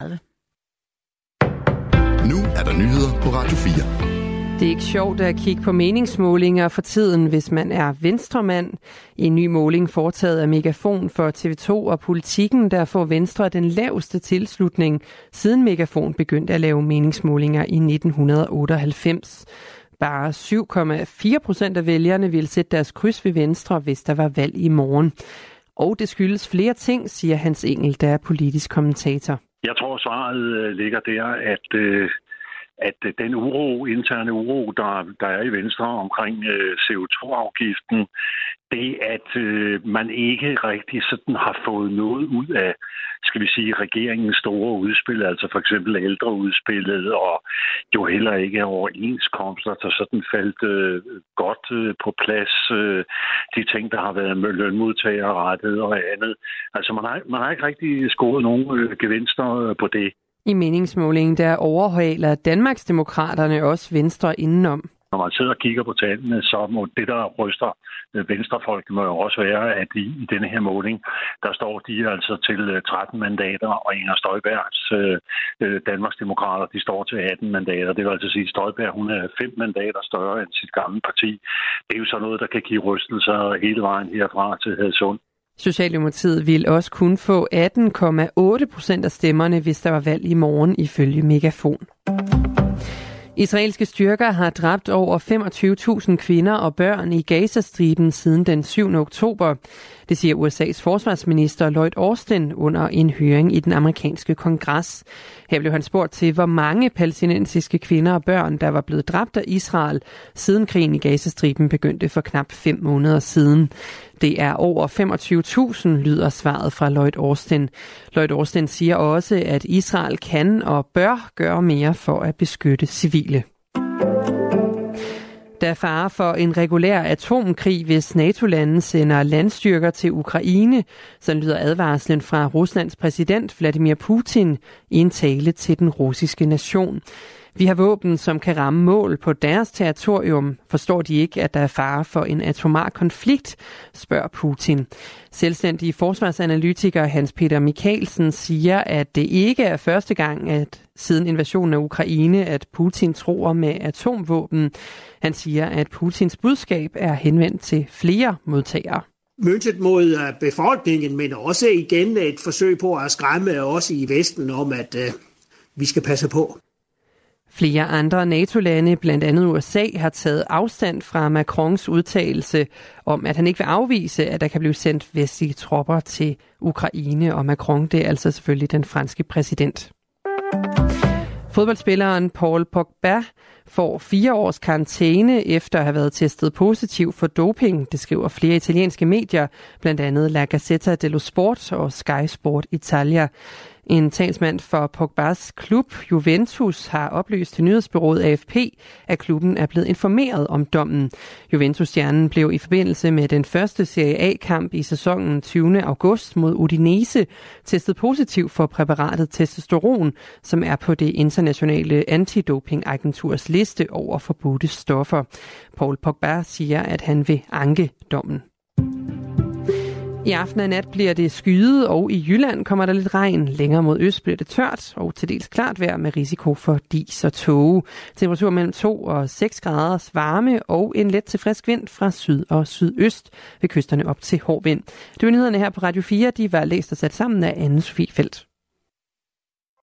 Nu er der nyheder på Radio 4. Det er ikke sjovt at kigge på meningsmålinger for tiden, hvis man er venstremand. I en ny måling foretaget af Megafon for TV2 og Politikken, der får Venstre den laveste tilslutning, siden Megafon begyndte at lave meningsmålinger i 1998. Bare 7,4 procent af vælgerne ville sætte deres kryds ved Venstre, hvis der var valg i morgen. Og det skyldes flere ting, siger Hans Engel, der er politisk kommentator. Jeg tror, svaret øh, ligger der, at øh, at den uro, interne uro, der, der er i Venstre omkring øh, CO2-afgiften, det at øh, man ikke rigtig sådan har fået noget ud af, skal vi sige, regeringens store udspil, altså for eksempel ældreudspillet, og jo heller ikke overenskomster, der sådan faldt øh, godt øh, på plads. Øh, de ting, der har været med lønmodtagerrettet og andet. Altså man har, man har ikke rigtig scoret nogen øh, gevinster øh, på det. I meningsmålingen der overhaler Danmarksdemokraterne også Venstre indenom. Når man sidder og kigger på tallene, så må det, der ryster venstrefolk, må jo også være, at i, i denne her måling, der står de altså til øh, 13 mandater, og Inger Støjbergs øh, øh Danmarksdemokrater, de står til 18 mandater. Det vil altså sige, at Støjberg, hun er 5 mandater større end sit gamle parti. Det er jo så noget, der kan give rystelser hele vejen herfra til Hadsund. Socialdemokratiet vil også kun få 18,8 procent af stemmerne, hvis der var valg i morgen, ifølge Megafon. Israelske styrker har dræbt over 25.000 kvinder og børn i Gazastriben siden den 7. oktober. Det siger USA's forsvarsminister Lloyd Austin under en høring i den amerikanske kongres. Her blev han spurgt til, hvor mange palæstinensiske kvinder og børn, der var blevet dræbt af Israel, siden krigen i Gazastriben begyndte for knap fem måneder siden. Det er over 25.000, lyder svaret fra Lloyd Austin. Lloyd Austin siger også, at Israel kan og bør gøre mere for at beskytte civile. Der er fare for en regulær atomkrig, hvis NATO-landene sender landstyrker til Ukraine, så lyder advarslen fra Ruslands præsident Vladimir Putin i en tale til den russiske nation. Vi har våben, som kan ramme mål på deres territorium. Forstår de ikke, at der er fare for en atomar konflikt, spørger Putin. Selvstændige forsvarsanalytiker Hans Peter Mikkelsen siger, at det ikke er første gang, at siden invasionen af Ukraine, at Putin tror med atomvåben. Han siger, at Putins budskab er henvendt til flere modtagere møntet mod øh, befolkningen, men også igen et forsøg på at skræmme os i Vesten om, at øh, vi skal passe på. Flere andre NATO-lande, blandt andet USA, har taget afstand fra Macrons udtalelse om, at han ikke vil afvise, at der kan blive sendt vestlige tropper til Ukraine. Og Macron, det er altså selvfølgelig den franske præsident. Fodboldspilleren Paul Pogba får fire års karantæne efter at have været testet positiv for doping, det skriver flere italienske medier, blandt andet La Gazzetta dello Sport og Sky Sport Italia. En talsmand for Pogbas klub Juventus har oplyst til nyhedsbyrået AFP, at klubben er blevet informeret om dommen. Juventus-stjernen blev i forbindelse med den første Serie A-kamp i sæsonen 20. august mod Udinese testet positiv for præparatet testosteron, som er på det internationale antidopingagenturs liste over forbudte stoffer. Paul Pogba siger, at han vil anke dommen. I aften og nat bliver det skyet, og i Jylland kommer der lidt regn. Længere mod øst bliver det tørt og til dels klart vejr med risiko for dis og tåge. Temperatur mellem 2 og 6 graders varme og en let til frisk vind fra syd og sydøst ved kysterne op til hård vind. Det var nyhederne her på Radio 4. De var læst og sat sammen af Anne-Sophie Feldt.